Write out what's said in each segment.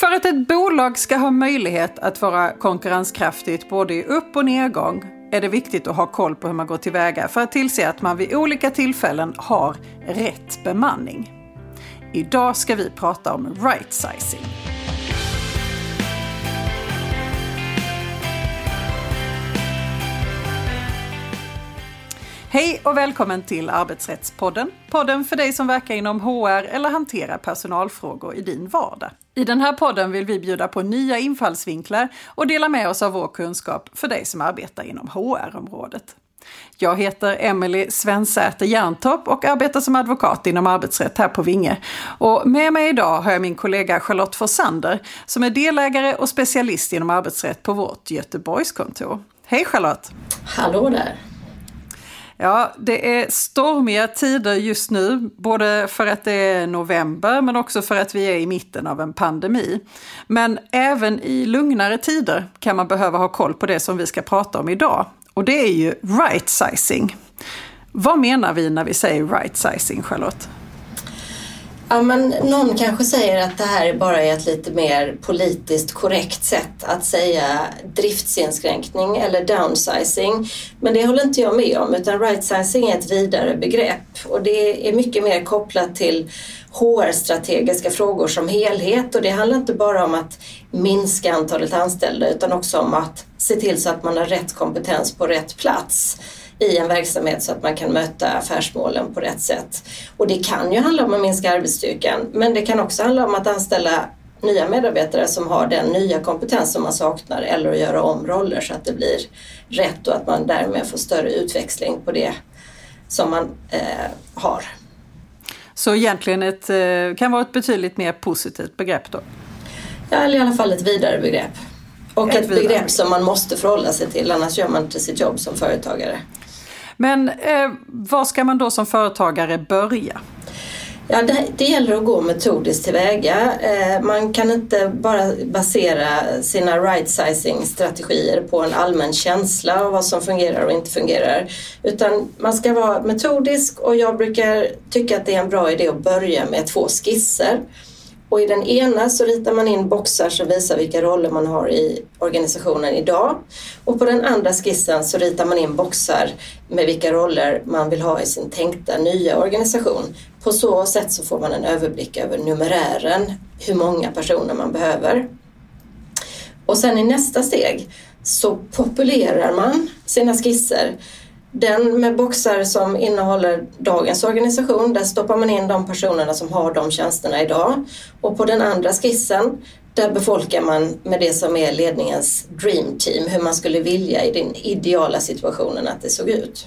För att ett bolag ska ha möjlighet att vara konkurrenskraftigt både i upp och nedgång är det viktigt att ha koll på hur man går tillväga för att tillse att man vid olika tillfällen har rätt bemanning. Idag ska vi prata om right sizing. Hej och välkommen till Arbetsrättspodden. Podden för dig som verkar inom HR eller hanterar personalfrågor i din vardag. I den här podden vill vi bjuda på nya infallsvinklar och dela med oss av vår kunskap för dig som arbetar inom HR-området. Jag heter Emelie Svensäter Järntopp och arbetar som advokat inom arbetsrätt här på Vinge. Och med mig idag har jag min kollega Charlotte Forsander som är delägare och specialist inom arbetsrätt på vårt Göteborgskontor. Hej Charlotte! Hallå där! Ja, det är stormiga tider just nu, både för att det är november men också för att vi är i mitten av en pandemi. Men även i lugnare tider kan man behöva ha koll på det som vi ska prata om idag. Och det är ju right sizing. Vad menar vi när vi säger right sizing, Charlotte? Ja, men någon kanske säger att det här bara är ett lite mer politiskt korrekt sätt att säga driftsinskränkning eller downsizing. Men det håller inte jag med om utan rightsizing är ett vidare begrepp. Och det är mycket mer kopplat till HR-strategiska frågor som helhet. Och det handlar inte bara om att minska antalet anställda utan också om att se till så att man har rätt kompetens på rätt plats i en verksamhet så att man kan möta affärsmålen på rätt sätt. Och det kan ju handla om att minska arbetsstyrkan men det kan också handla om att anställa nya medarbetare som har den nya kompetens som man saknar eller att göra om roller så att det blir rätt och att man därmed får större utväxling på det som man eh, har. Så egentligen ett, eh, kan vara ett betydligt mer positivt begrepp då? Ja, eller i alla fall ett vidare begrepp. Och ett, ett begrepp som man måste förhålla sig till, annars gör man inte sitt jobb som företagare. Men eh, var ska man då som företagare börja? Ja, det, det gäller att gå metodiskt tillväga. Eh, man kan inte bara basera sina right sizing strategier på en allmän känsla av vad som fungerar och inte fungerar. Utan man ska vara metodisk och jag brukar tycka att det är en bra idé att börja med två skisser. Och i den ena så ritar man in boxar som visar vilka roller man har i organisationen idag. Och på den andra skissen så ritar man in boxar med vilka roller man vill ha i sin tänkta nya organisation. På så sätt så får man en överblick över numerären, hur många personer man behöver. Och sen i nästa steg så populerar man sina skisser den med boxar som innehåller dagens organisation, där stoppar man in de personerna som har de tjänsterna idag. Och på den andra skissen, där befolkar man med det som är ledningens dream team, hur man skulle vilja i den ideala situationen att det såg ut.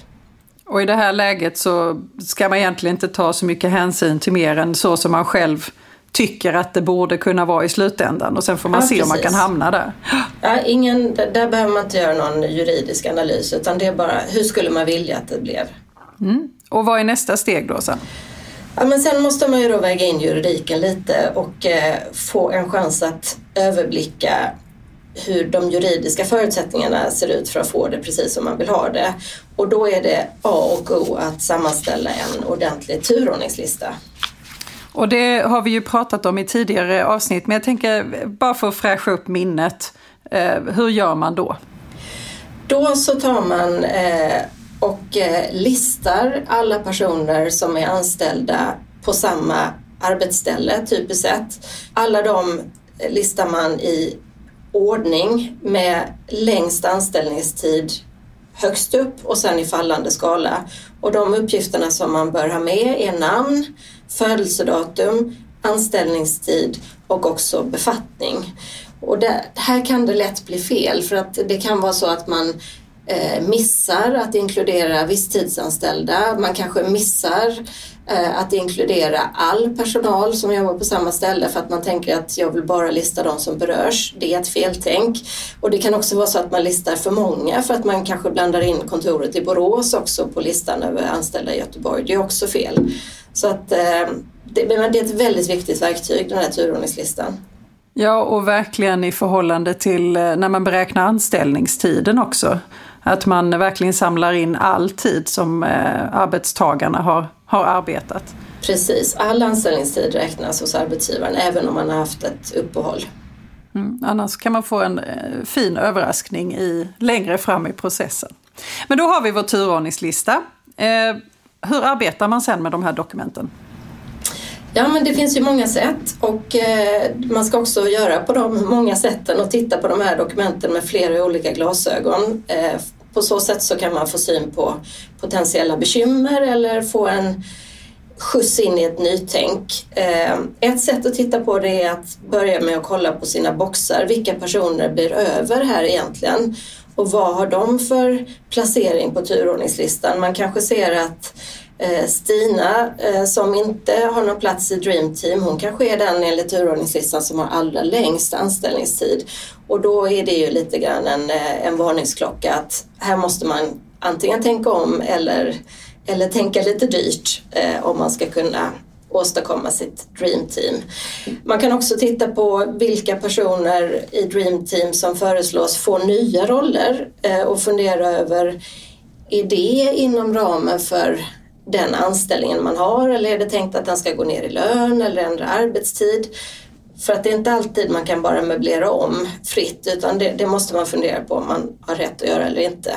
Och i det här läget så ska man egentligen inte ta så mycket hänsyn till mer än så som man själv tycker att det borde kunna vara i slutändan och sen får man ja, se precis. om man kan hamna där. Ja, ingen, där behöver man inte göra någon juridisk analys utan det är bara hur skulle man vilja att det blev. Mm. Och vad är nästa steg då sen? Ja, men sen måste man ju då väga in juridiken lite och eh, få en chans att överblicka hur de juridiska förutsättningarna ser ut för att få det precis som man vill ha det. Och då är det A och O att sammanställa en ordentlig turordningslista. Och det har vi ju pratat om i tidigare avsnitt, men jag tänker bara för att fräscha upp minnet. Eh, hur gör man då? Då så tar man eh, och eh, listar alla personer som är anställda på samma arbetsställe typiskt sett. Alla de listar man i ordning med längst anställningstid högst upp och sen i fallande skala. Och de uppgifterna som man bör ha med är namn, födelsedatum, anställningstid och också befattning. Och det, här kan det lätt bli fel för att det kan vara så att man Eh, missar att inkludera visstidsanställda. Man kanske missar eh, att inkludera all personal som jobbar på samma ställe för att man tänker att jag vill bara lista de som berörs. Det är ett feltänk. Och det kan också vara så att man listar för många för att man kanske blandar in kontoret i Borås också på listan över anställda i Göteborg. Det är också fel. Så att eh, det, det är ett väldigt viktigt verktyg den här turordningslistan. Ja, och verkligen i förhållande till när man beräknar anställningstiden också. Att man verkligen samlar in all tid som eh, arbetstagarna har, har arbetat. Precis, all anställningstid räknas hos arbetsgivaren även om man har haft ett uppehåll. Mm, annars kan man få en eh, fin överraskning i, längre fram i processen. Men då har vi vår turordningslista. Eh, hur arbetar man sen med de här dokumenten? Ja men det finns ju många sätt och eh, man ska också göra på de många sätten och titta på de här dokumenten med flera olika glasögon. Eh, på så sätt så kan man få syn på potentiella bekymmer eller få en skjuts in i ett nytänk. Eh, ett sätt att titta på det är att börja med att kolla på sina boxar. Vilka personer blir över här egentligen? Och vad har de för placering på turordningslistan? Man kanske ser att eh, Stina eh, som inte har någon plats i Dream Team, hon kanske är den enligt turordningslistan som har allra längst anställningstid. Och då är det ju lite grann en, eh, en varningsklocka att här måste man antingen tänka om eller, eller tänka lite dyrt eh, om man ska kunna åstadkomma sitt Dream Team. Man kan också titta på vilka personer i Dream Team som föreslås få nya roller eh, och fundera över är det inom ramen för den anställningen man har eller är det tänkt att den ska gå ner i lön eller ändra arbetstid? För att det är inte alltid man kan bara möblera om fritt utan det, det, måste man fundera på om man har rätt att göra eller inte.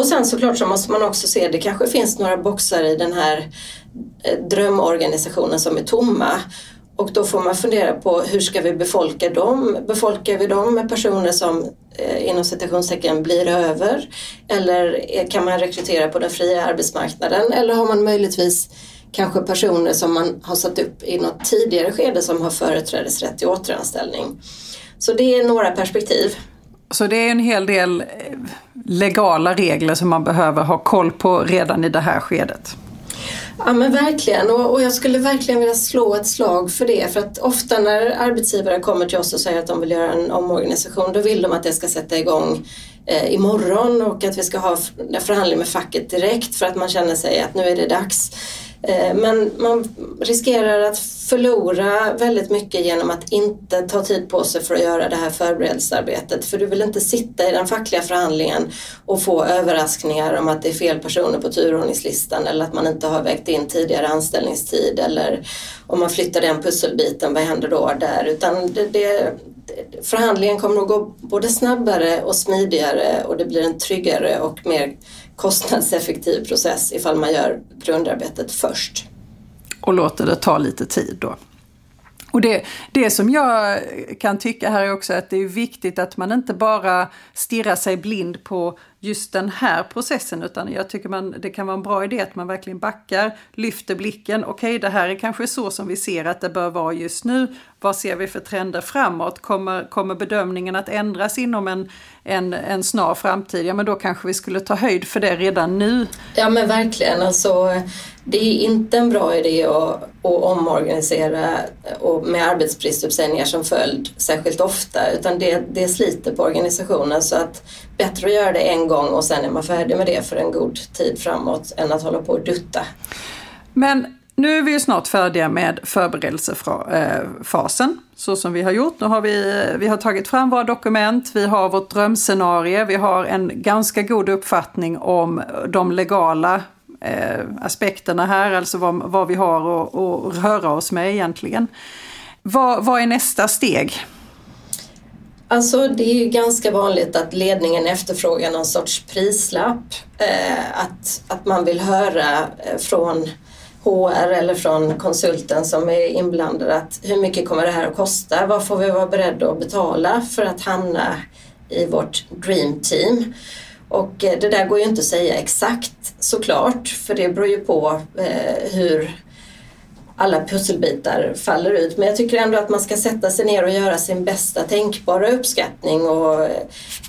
Och sen såklart så måste man också se, det kanske finns några boxar i den här eh, drömorganisationen som är tomma och då får man fundera på hur ska vi befolka dem? Befolkar vi dem med personer som eh, inom citationstecken blir över? Eller eh, kan man rekrytera på den fria arbetsmarknaden? Eller har man möjligtvis kanske personer som man har satt upp i något tidigare skede som har företrädesrätt till återanställning? Så det är några perspektiv. Så det är en hel del eh, legala regler som man behöver ha koll på redan i det här skedet? Ja men verkligen och, och, jag skulle verkligen vilja slå ett slag för det för att ofta när arbetsgivare kommer till oss och säger att de vill göra en omorganisation då vill de att det ska sätta igång eh, imorgon och att vi ska ha förhandling med facket direkt för att man känner sig att nu är det dags. Eh, men man riskerar att förlora väldigt mycket genom att inte ta tid på sig för att göra det här förberedelsearbetet. För du vill inte sitta i den fackliga förhandlingen och få överraskningar om att det är fel personer på turordningslistan eller att man inte har vägt in tidigare anställningstid eller om man flyttar den pusselbiten, vad händer då där? Utan det, det, förhandlingen kommer att gå både snabbare och smidigare och det blir en tryggare och mer kostnadseffektiv process ifall man gör grundarbetet först. Och låter det ta lite tid då. Och det, det som jag kan tycka här är också att det är viktigt att man inte bara stirrar sig blind på just den här processen utan jag tycker man, det kan vara en bra idé att man verkligen backar, lyfter blicken. Okej, okay, det här är kanske så som vi ser att det bör vara just nu. Vad ser vi för trender framåt? Kommer, kommer bedömningen att ändras inom en, en, en snar framtid? Ja, men då kanske vi skulle ta höjd för det redan nu. Ja, men verkligen. Alltså, det är inte en bra idé att, att omorganisera och med arbetsbristuppsägningar som följd särskilt ofta utan det, det sliter på organisationen så att bättre att göra det en gång och sen är man färdig med det för en god tid framåt än att hålla på och dutta. Men nu är vi ju snart färdiga med förberedelsefasen, så som vi har gjort. Nu har vi, vi har tagit fram våra dokument, vi har vårt drömscenario, vi har en ganska god uppfattning om de legala eh, aspekterna här, alltså vad, vad vi har att, röra oss med egentligen. Vad, vad är nästa steg? Alltså det är ju ganska vanligt att ledningen efterfrågar någon sorts prislapp. Eh, att, att man vill höra eh, från HR eller från konsulten som är inblandad att hur mycket kommer det här att kosta? Vad får vi vara beredda att betala för att hamna i vårt dream team? Och eh, det där går ju inte att säga exakt såklart för det beror ju på eh, hur alla pusselbitar faller ut. Men jag tycker ändå att man ska sätta sig ner och göra sin bästa tänkbara uppskattning och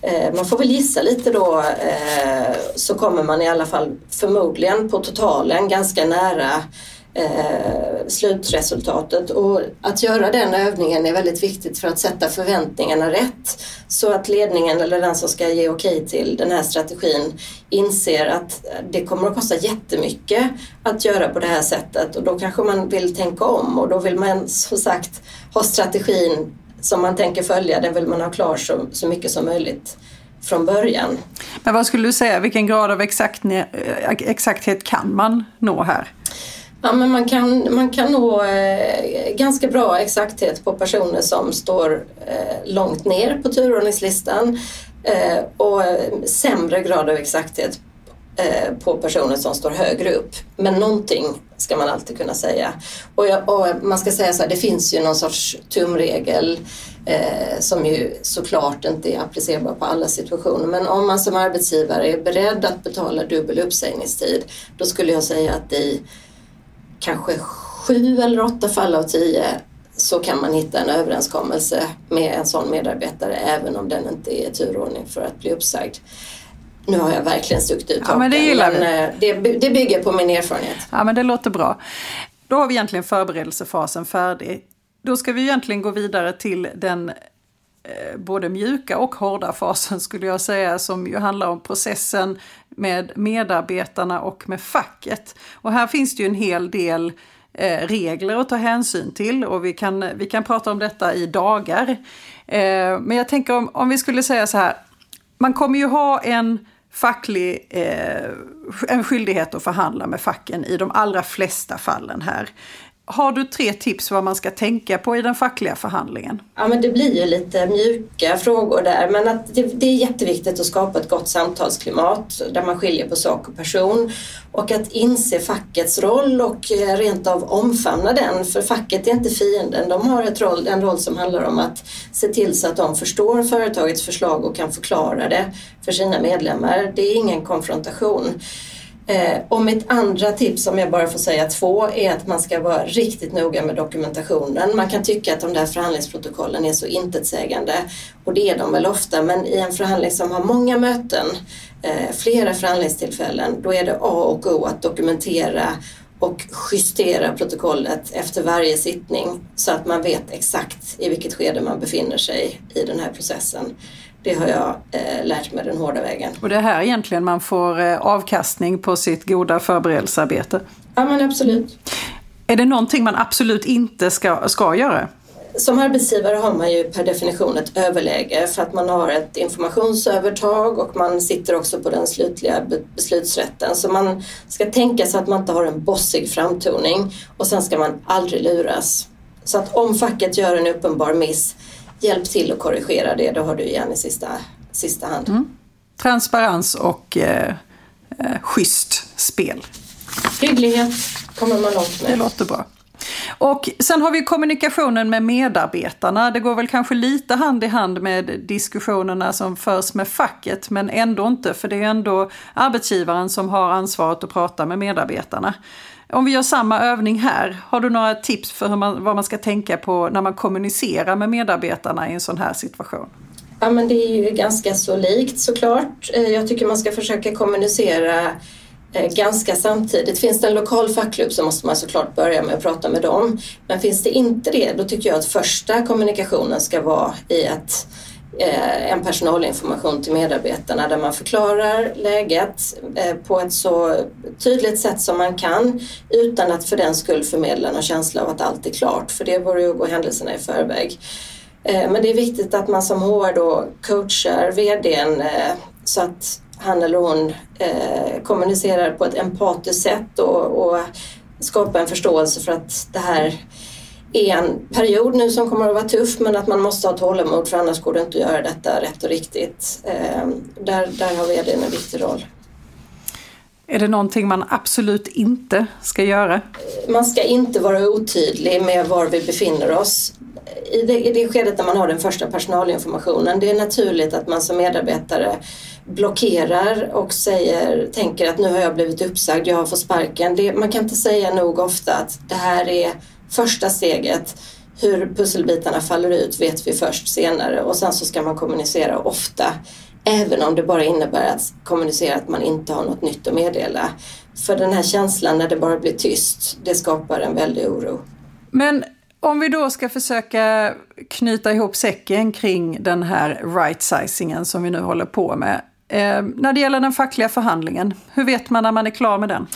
eh, man får väl gissa lite då eh, så kommer man i alla fall förmodligen på totalen ganska nära eh, slutresultatet. Och att göra den övningen är väldigt viktigt för att sätta förväntningarna rätt. Så att ledningen eller den som ska ge okej till den här strategin inser att det kommer att kosta jättemycket att göra på det här sättet och då kanske man vill tänka om och då vill man som sagt ha strategin som man tänker följa, den vill man ha klar så, så mycket som möjligt från början. Men vad skulle du säga, vilken grad av exakt, eh, exakthet kan man nå här? Ja, men man, kan, man kan nå eh, ganska bra exakthet på personer som står eh, långt ner på turordningslistan eh, och eh, sämre grad av exakthet eh, på personer som står högre upp. Men någonting ska man alltid kunna säga. Och, jag, och man ska säga så här, det finns ju någon sorts tumregel eh, som ju såklart inte är applicerbar på alla situationer. Men om man som arbetsgivare är beredd att betala dubbel uppsägningstid, då skulle jag säga att i kanske sju eller åtta fall av tio så kan man hitta en överenskommelse med en sån medarbetare även om den inte är i turordning för att bli uppsagd. Nu har jag verkligen stuckit ut ja, men det gillar men eh, det, det bygger på min erfarenhet. Ja, men det låter bra. Då har vi egentligen förberedelsefasen färdig. Då ska vi egentligen gå vidare till den Eh, både mjuka och hårda fasen skulle jag säga som ju handlar om processen med medarbetarna och med facket. Och här finns det ju en hel del eh, regler att ta hänsyn till och vi kan, vi kan prata om detta i dagar. Eh, men jag tänker om, om vi skulle säga så här, man kommer ju ha en facklig eh, en skyldighet att förhandla med facken i de allra flesta fallen här. Har du tre tips vad man ska tänka på i den fackliga förhandlingen? Ja, men det blir ju lite mjuka frågor där, men att det, det, är jätteviktigt att skapa ett gott samtalsklimat där man skiljer på sak och person och att inse fackets roll och eh, rent av omfamna den, för facket är inte fienden. De har ett roll, en roll som handlar om att se till så att de förstår företagets förslag och kan förklara det för sina medlemmar. Det är ingen konfrontation. Eh, och mitt andra tips, om jag bara får säga två, är att man ska vara riktigt noga med dokumentationen. Man kan tycka att de där förhandlingsprotokollen är så intetsägande och det är de väl ofta, men i en förhandling som har många möten, eh, flera förhandlingstillfällen, då är det A och O att dokumentera och justera protokollet efter varje sittning så att man vet exakt i vilket skede man befinner sig i den här processen. Det har jag eh, lärt mig den hårda vägen. Och det är här egentligen man får eh, avkastning på sitt goda förberedelsearbete? Ja men absolut. Är det någonting man absolut inte ska, ska göra? Som arbetsgivare har man ju per definition ett överläge för att man har ett informationsövertag och man sitter också på den slutliga beslutsrätten. Så man ska tänka sig att man inte har en bossig framtoning och sen ska man aldrig luras. Så att om facket gör en uppenbar miss hjälp till att korrigera det, då har du igen i sista, sista hand. Mm. Transparens och eh, eh, schysst spel. Hygglighet kommer man långt med. Det låter bra. Och sen har vi kommunikationen med medarbetarna. Det går väl kanske lite hand i hand med diskussionerna som förs med facket, men ändå inte, för det är ändå arbetsgivaren som har ansvaret att prata med medarbetarna. Om vi gör samma övning här, har du några tips för hur man, vad man ska tänka på när man kommunicerar med medarbetarna i en sån här situation? Ja men det är ju ganska så likt såklart. Eh, jag tycker man ska försöka kommunicera eh, ganska samtidigt. Finns det en lokal fackklubb så måste man såklart börja med att prata med dem. Men finns det inte det, då tycker jag att första kommunikationen ska vara i att Eh, en personalinformation till medarbetarna där man förklarar läget eh, på ett så tydligt sätt som man kan utan att för den skull förmedla någon känsla av att allt är klart för det vore ju att gå händelserna i förväg. Eh, men det är viktigt att man som HR då coachar VDn så att han eller hon kommunicerar på ett empatiskt sätt och, och skapar en förståelse för att det här är en period nu som kommer att vara tuff men att man måste ha tålamod för annars går det inte att göra detta rätt och riktigt. Eh, där, där har vdn en viktig roll. Är det någonting man absolut inte ska göra? Man ska inte vara otydlig med var vi befinner oss. I det, I det skedet när man har den första personalinformationen, det är naturligt att man som medarbetare blockerar och säger, tänker att nu har jag blivit uppsagd, jag har fått sparken. Det, man kan inte säga nog ofta att det här är första steget. Hur pusselbitarna faller ut vet vi först senare och sen så ska man kommunicera ofta. Även om det bara innebär att kommunicera att man inte har något nytt att meddela. För den här känslan när det bara blir tyst, det skapar en väldig oro. Men om vi då ska försöka knyta ihop säcken kring den här right-sizingen som vi nu håller på med. Eh, när det gäller den fackliga förhandlingen, hur vet man när man är klar med den?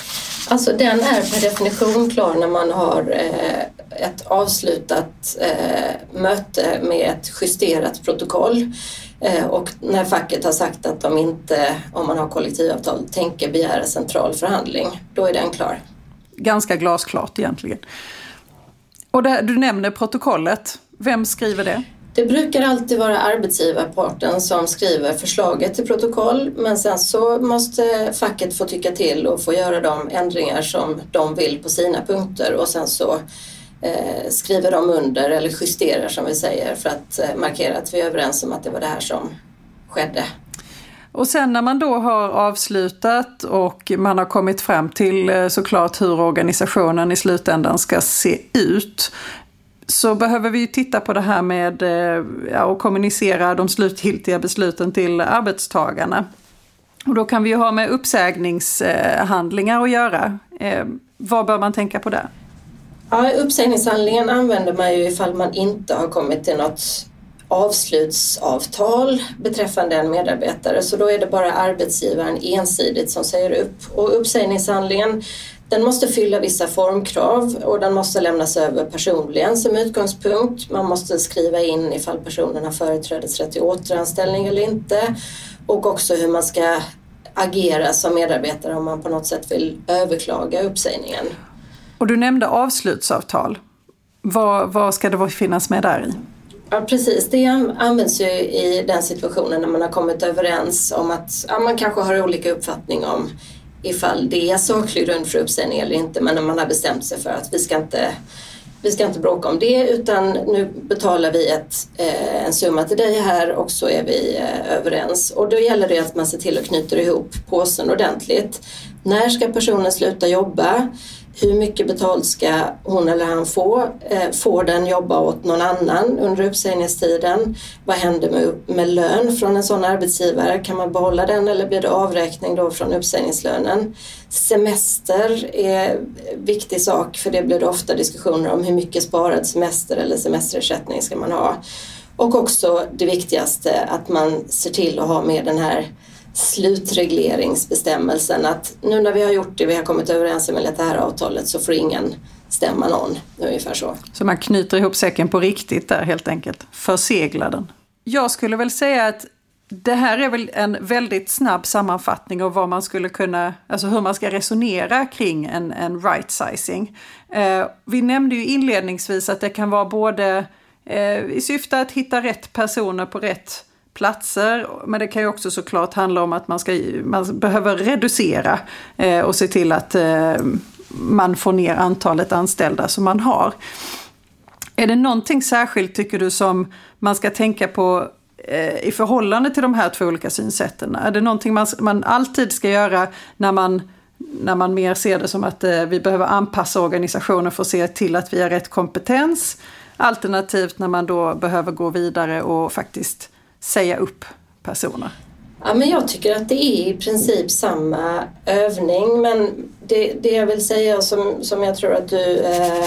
Alltså den är per definition klar när man har eh, ett avslutat eh, möte med ett justerat protokoll eh, och när facket har sagt att de inte, om man har kollektivavtal, tänker begära central förhandling. Då är den klar. ganska glasklart egentligen. Och det, du nämner protokollet. Vem skriver det? Det brukar alltid vara arbetsgivarparten som skriver förslaget till protokoll men sen så måste facket få tycka till och få göra de ändringar som de vill på sina punkter och sen så eh, skriver de under eller justerar som vi säger för att eh, markera att vi är överens om att det var det här som skedde. Och sen när man då har avslutat och man har kommit fram till eh, såklart hur organisationen i slutändan ska se ut så behöver vi titta på det här med eh, ja, att kommunicera de slutgiltiga besluten till arbetstagarna. Och då kan vi ju ha med uppsägningshandlingar att göra. Eh, vad bör man tänka på där? Ja, uppsägningshandlingen använder man ju ifall man inte har kommit till något avslutsavtal beträffande en medarbetare så då är det bara arbetsgivaren ensidigt som säger upp. Och uppsägningshandlingen den måste fylla vissa formkrav och den måste lämnas över personligen som utgångspunkt. Man måste skriva in ifall personen har företrädesrätt till återanställning eller inte och också hur man ska agera som medarbetare om man på något sätt vill överklaga uppsägningen. Och du nämnde avslutsavtal. Vad, vad ska det finnas med där i? Ja precis, det används ju i den situationen när man har kommit överens om att ja, man kanske har olika uppfattning om ifall det är saklig grund för uppsägning eller inte men när man har bestämt sig för att vi ska inte vi ska inte bråka om det utan nu betalar vi ett, eh, en summa till dig här och så är vi eh, överens. Och då gäller det att man ser till att knyta ihop påsen ordentligt. När ska personen sluta jobba? Hur mycket betalt ska hon eller han få? Eh, får den jobba åt någon annan under uppsägningstiden? Vad händer med, med lön från en sån arbetsgivare? Kan man behålla den eller blir det avräkning då från uppsägningslönen? Semester är en viktig sak för det blir det ofta diskussioner om hur mycket sparad semester eller semesterersättning ska man ha? Och också det viktigaste att man ser till att ha med den här slutregleringsbestämmelsen att nu när vi har gjort det, vi har kommit överens om det här avtalet så får ingen stämma någon. Ungefär så. Så man knyter ihop säcken på riktigt där helt enkelt. Förseglar den. Jag skulle väl säga att det här är väl en väldigt snabb sammanfattning av vad man skulle kunna, alltså hur man ska resonera kring en, en right sizing. Eh, vi nämnde ju inledningsvis att det kan vara både eh, i syfte att hitta rätt personer på rätt platser. Men det kan ju också såklart handla om att man, ska, man behöver reducera eh, och se till att eh, man får ner antalet anställda som man har. Är det någonting särskilt tycker du som man ska tänka på eh, i förhållande till de här två olika synsätten? Är det någonting man, man alltid ska göra när man när man mer ser det som att eh, vi behöver anpassa organisationen för att se till att vi har rätt kompetens. Alternativt när man då behöver gå vidare och faktiskt säga upp personer? Ja, men jag tycker att det är i princip samma övning men det, det jag vill säga som, som jag tror att du eh,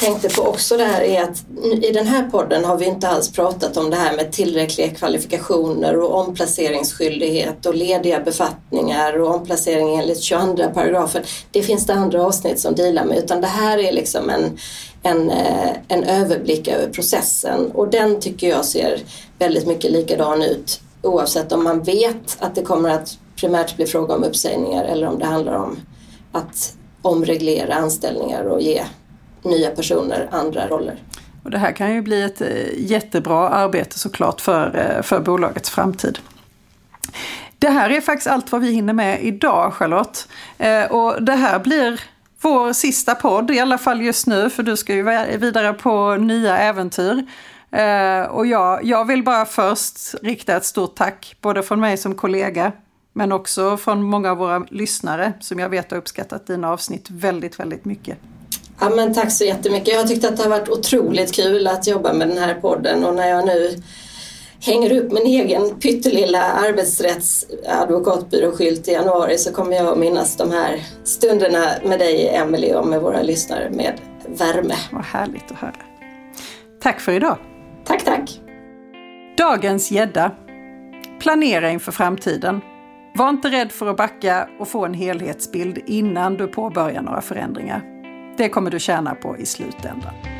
tänkte på också det här är att i den här podden har vi inte alls pratat om det här med tillräckliga kvalifikationer och omplaceringsskyldighet och lediga befattningar och omplacering enligt 22 paragrafen. Det finns det andra avsnitt som dealar med utan det här är liksom en, en, eh, en överblick över processen och den tycker jag ser väldigt mycket likadan ut oavsett om man vet att det kommer att primärt bli fråga om uppsägningar eller om det handlar om att omreglera anställningar och ge nya personer andra roller. Och det här kan ju bli ett eh, jättebra arbete såklart för, eh, för bolagets framtid. Det här är faktiskt allt vad vi hinner med idag Charlotte. Och det här blir vår sista podd, i alla fall just nu, för du ska ju vidare på nya äventyr. Eh, och jag, jag vill bara först rikta ett stort tack, både från mig som kollega, men också från många av våra lyssnare som jag vet har uppskattat dina avsnitt väldigt, väldigt mycket. Ja, men tack så jättemycket. Jag har tyckt att det har varit otroligt kul att jobba med den här podden och när jag nu hänger upp min egen pyttelilla arbetsrättsadvokatbyråskylt i januari så kommer jag att minnas de här stunderna med dig Emelie och med våra lyssnare med värme. Vad härligt att höra. Tack för idag. Tack, tack. Dagens gädda. Planera inför framtiden. Var inte rädd för att backa och få en helhetsbild innan du påbörjar några förändringar. Det kommer du tjäna på i slutändan.